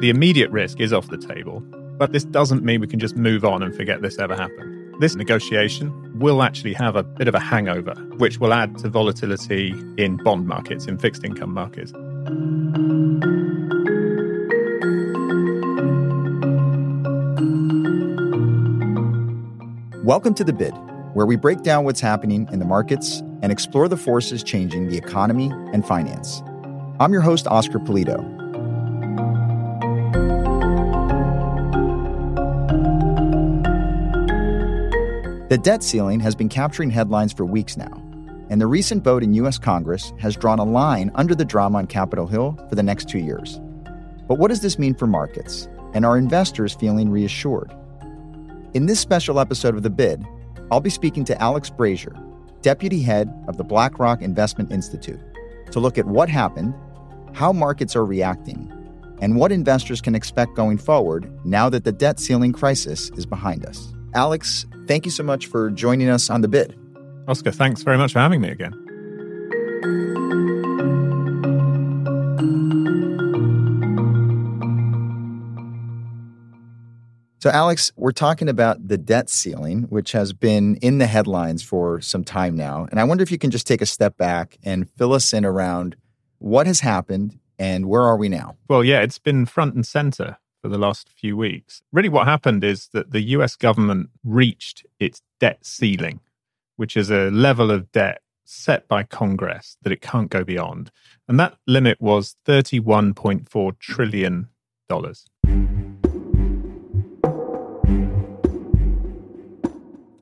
the immediate risk is off the table, but this doesn't mean we can just move on and forget this ever happened. This negotiation will actually have a bit of a hangover, which will add to volatility in bond markets, in fixed income markets. Welcome to The Bid, where we break down what's happening in the markets and explore the forces changing the economy and finance. I'm your host, Oscar Pulido. The debt ceiling has been capturing headlines for weeks now, and the recent vote in U.S. Congress has drawn a line under the drama on Capitol Hill for the next two years. But what does this mean for markets, and are investors feeling reassured? In this special episode of The Bid, I'll be speaking to Alex Brazier, deputy head of the BlackRock Investment Institute, to look at what happened, how markets are reacting, and what investors can expect going forward now that the debt ceiling crisis is behind us. Alex, thank you so much for joining us on The Bid. Oscar, thanks very much for having me again. So, Alex, we're talking about the debt ceiling, which has been in the headlines for some time now. And I wonder if you can just take a step back and fill us in around what has happened and where are we now? Well, yeah, it's been front and center for the last few weeks. Really, what happened is that the US government reached its debt ceiling, which is a level of debt set by Congress that it can't go beyond. And that limit was $31.4 trillion.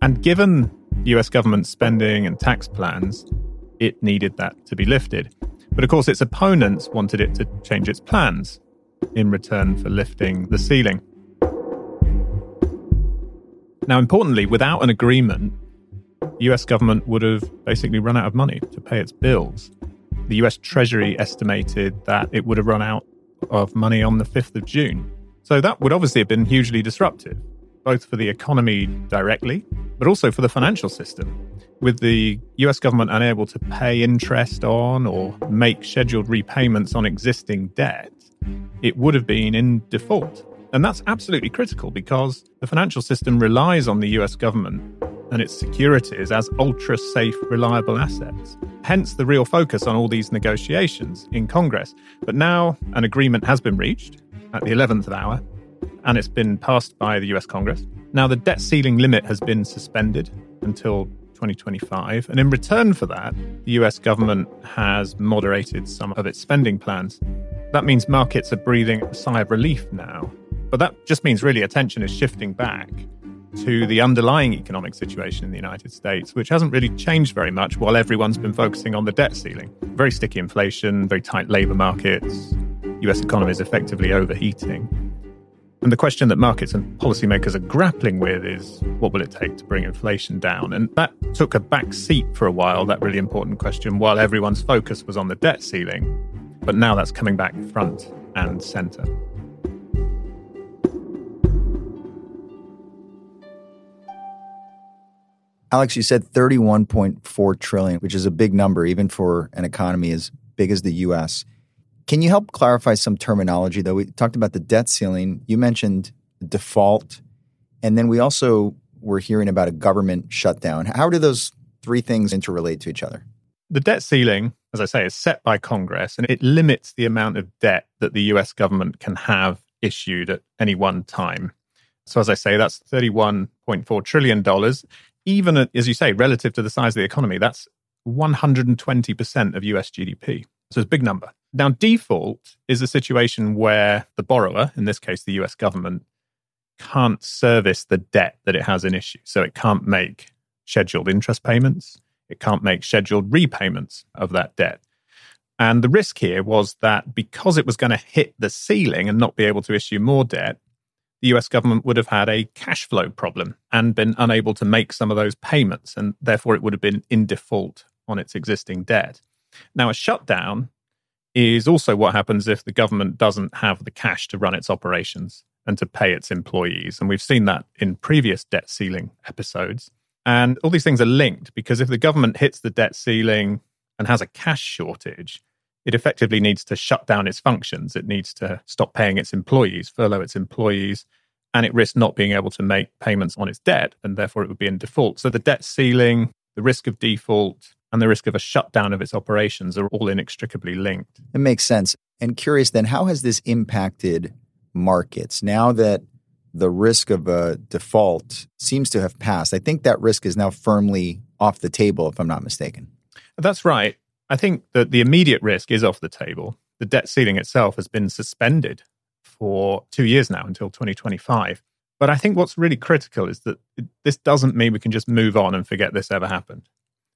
And given US government spending and tax plans, it needed that to be lifted. But of course, its opponents wanted it to change its plans in return for lifting the ceiling. Now, importantly, without an agreement, the US government would have basically run out of money to pay its bills. The US Treasury estimated that it would have run out of money on the 5th of June. So that would obviously have been hugely disruptive both for the economy directly, but also for the financial system. With the US government unable to pay interest on or make scheduled repayments on existing debt, it would have been in default. And that's absolutely critical because the financial system relies on the US government and its securities as ultra safe, reliable assets. Hence the real focus on all these negotiations in Congress. But now an agreement has been reached at the 11th hour, and it's been passed by the US Congress. Now, the debt ceiling limit has been suspended until 2025. And in return for that, the US government has moderated some of its spending plans. That means markets are breathing a sigh of relief now. But that just means really attention is shifting back to the underlying economic situation in the United States, which hasn't really changed very much while everyone's been focusing on the debt ceiling. Very sticky inflation, very tight labor markets, US economy is effectively overheating. And the question that markets and policymakers are grappling with is what will it take to bring inflation down? And that took a back seat for a while, that really important question, while everyone's focus was on the debt ceiling. But now that's coming back front and center. Alex, you said 31.4 trillion, which is a big number even for an economy as big as the US. Can you help clarify some terminology, though? We talked about the debt ceiling. You mentioned default. And then we also were hearing about a government shutdown. How do those three things interrelate to each other? The debt ceiling, as I say, is set by Congress and it limits the amount of debt that the US government can have issued at any one time. So, as I say, that's $31.4 trillion. Even as you say, relative to the size of the economy, that's 120% of US GDP. So it's a big number. Now, default is a situation where the borrower, in this case the US government, can't service the debt that it has in issue. So it can't make scheduled interest payments, it can't make scheduled repayments of that debt. And the risk here was that because it was going to hit the ceiling and not be able to issue more debt, the US government would have had a cash flow problem and been unable to make some of those payments. And therefore, it would have been in default on its existing debt. Now, a shutdown is also what happens if the government doesn't have the cash to run its operations and to pay its employees. And we've seen that in previous debt ceiling episodes. And all these things are linked because if the government hits the debt ceiling and has a cash shortage, it effectively needs to shut down its functions. It needs to stop paying its employees, furlough its employees, and it risks not being able to make payments on its debt, and therefore it would be in default. So the debt ceiling, the risk of default, and the risk of a shutdown of its operations are all inextricably linked. It makes sense. And curious then, how has this impacted markets now that the risk of a default seems to have passed? I think that risk is now firmly off the table, if I'm not mistaken. That's right. I think that the immediate risk is off the table. The debt ceiling itself has been suspended for two years now until 2025. But I think what's really critical is that this doesn't mean we can just move on and forget this ever happened.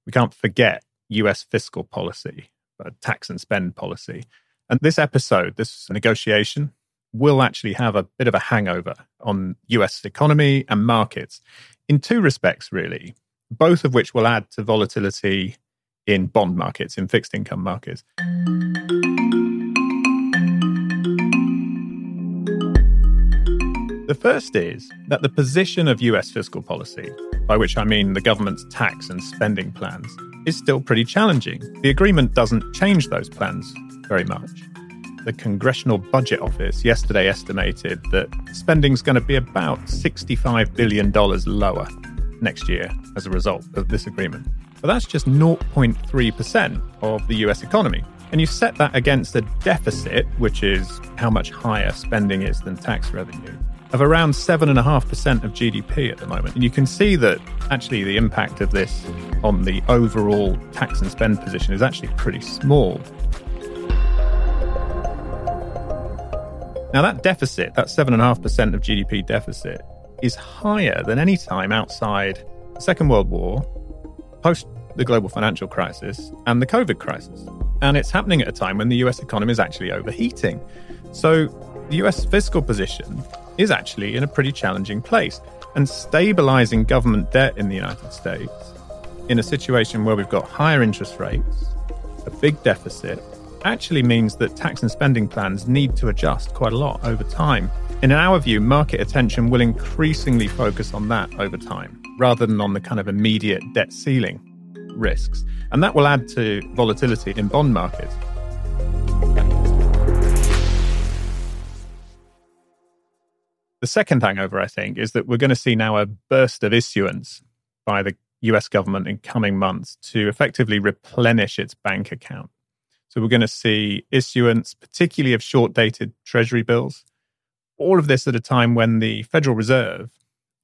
We can't forget US fiscal policy, uh, tax and spend policy. And this episode, this negotiation, will actually have a bit of a hangover on US economy and markets in two respects, really, both of which will add to volatility in bond markets, in fixed income markets. The first is that the position of US fiscal policy, by which I mean the government's tax and spending plans, is still pretty challenging. The agreement doesn't change those plans very much. The Congressional Budget Office yesterday estimated that spending is going to be about $65 billion lower next year as a result of this agreement. But that's just 0.3% of the US economy. And you set that against a deficit, which is how much higher spending is than tax revenue, of around 7.5% of GDP at the moment. And you can see that actually the impact of this on the overall tax and spend position is actually pretty small. Now, that deficit, that 7.5% of GDP deficit, is higher than any time outside the Second World War, post the global financial crisis, and the COVID crisis. And it's happening at a time when the US economy is actually overheating. So the US fiscal position is actually in a pretty challenging place. And stabilizing government debt in the United States in a situation where we've got higher interest rates, a big deficit, actually means that tax and spending plans need to adjust quite a lot over time. In our view, market attention will increasingly focus on that over time rather than on the kind of immediate debt ceiling risks. And that will add to volatility in bond markets. The second hangover, I think, is that we're going to see now a burst of issuance by the US government in coming months to effectively replenish its bank account. So we're going to see issuance, particularly of short dated treasury bills. All of this at a time when the Federal Reserve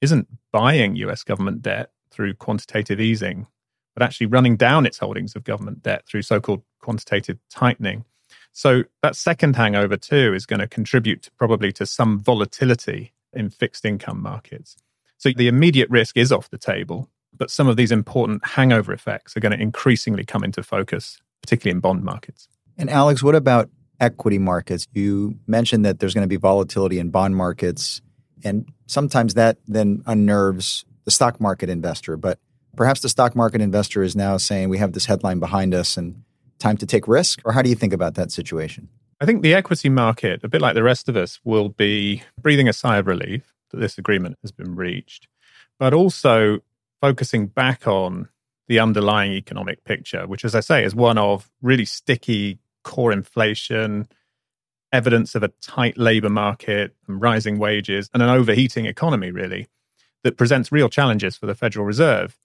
isn't buying US government debt through quantitative easing, but actually running down its holdings of government debt through so called quantitative tightening. So that second hangover, too, is going to contribute to probably to some volatility in fixed income markets. So the immediate risk is off the table, but some of these important hangover effects are going to increasingly come into focus particularly in bond markets. And Alex, what about equity markets? You mentioned that there's going to be volatility in bond markets, and sometimes that then unnerves the stock market investor. But perhaps the stock market investor is now saying we have this headline behind us and time to take risk? Or how do you think about that situation? I think the equity market, a bit like the rest of us, will be breathing a sigh of relief that this agreement has been reached, but also focusing back on the underlying economic picture, which, as I say, is one of really sticky core inflation, evidence of a tight labor market, and rising wages, and an overheating economy, really, that presents real challenges for the Federal Reserve.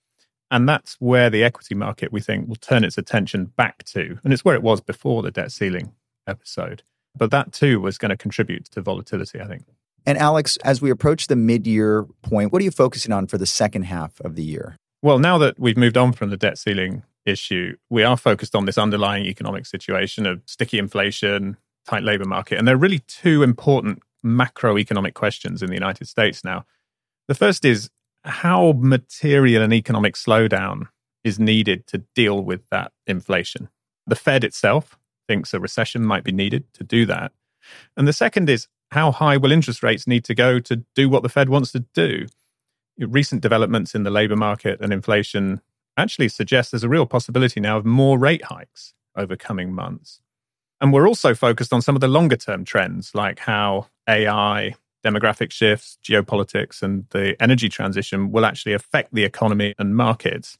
And that's where the equity market, we think, will turn its attention back to. And it's where it was before the debt ceiling episode. But that too was going to contribute to volatility, I think. And Alex, as we approach the mid year point, what are you focusing on for the second half of the year? Well, now that we've moved on from the debt ceiling issue, we are focused on this underlying economic situation of sticky inflation, tight labor market. And there are really two important macroeconomic questions in the United States now. The first is how material an economic slowdown is needed to deal with that inflation. The Fed itself thinks a recession might be needed to do that. And the second is how high will interest rates need to go to do what the Fed wants to do? Recent developments in the labor market and inflation actually suggest there's a real possibility now of more rate hikes over coming months. And we're also focused on some of the longer term trends like how AI, demographic shifts, geopolitics, and the energy transition will actually affect the economy and markets.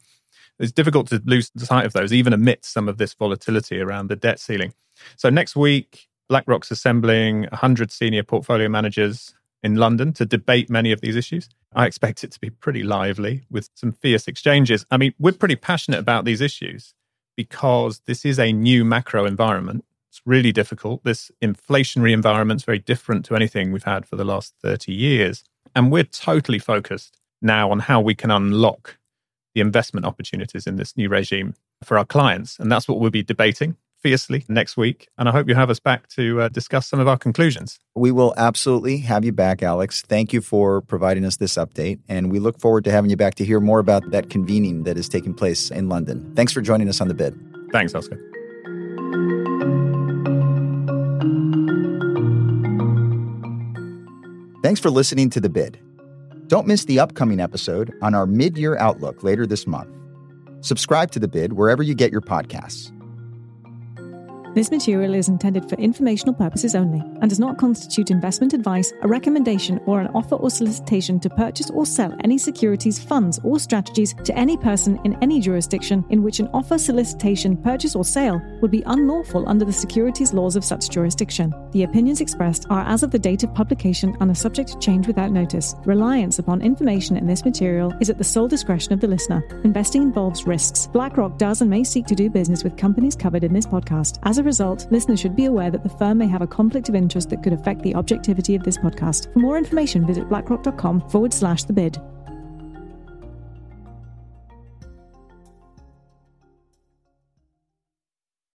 It's difficult to lose sight of those, even amidst some of this volatility around the debt ceiling. So next week, BlackRock's assembling 100 senior portfolio managers in London to debate many of these issues. I expect it to be pretty lively with some fierce exchanges. I mean, we're pretty passionate about these issues because this is a new macro environment. It's really difficult. This inflationary environment is very different to anything we've had for the last 30 years. And we're totally focused now on how we can unlock the investment opportunities in this new regime for our clients. And that's what we'll be debating fiercely next week. And I hope you have us back to uh, discuss some of our conclusions. We will absolutely have you back, Alex. Thank you for providing us this update. And we look forward to having you back to hear more about that convening that is taking place in London. Thanks for joining us on the bid. Thanks, Oscar. Thanks for listening to The Bid. Don't miss the upcoming episode on our mid year outlook later this month. Subscribe to The Bid wherever you get your podcasts. This material is intended for informational purposes only and does not constitute investment advice, a recommendation, or an offer or solicitation to purchase or sell any securities, funds, or strategies to any person in any jurisdiction in which an offer, solicitation, purchase, or sale would be unlawful under the securities laws of such jurisdiction. The opinions expressed are as of the date of publication and are subject to change without notice. Reliance upon information in this material is at the sole discretion of the listener. Investing involves risks. BlackRock does and may seek to do business with companies covered in this podcast. As a result, listeners should be aware that the firm may have a conflict of interest that could affect the objectivity of this podcast. For more information, visit blackrock.com forward slash the bid.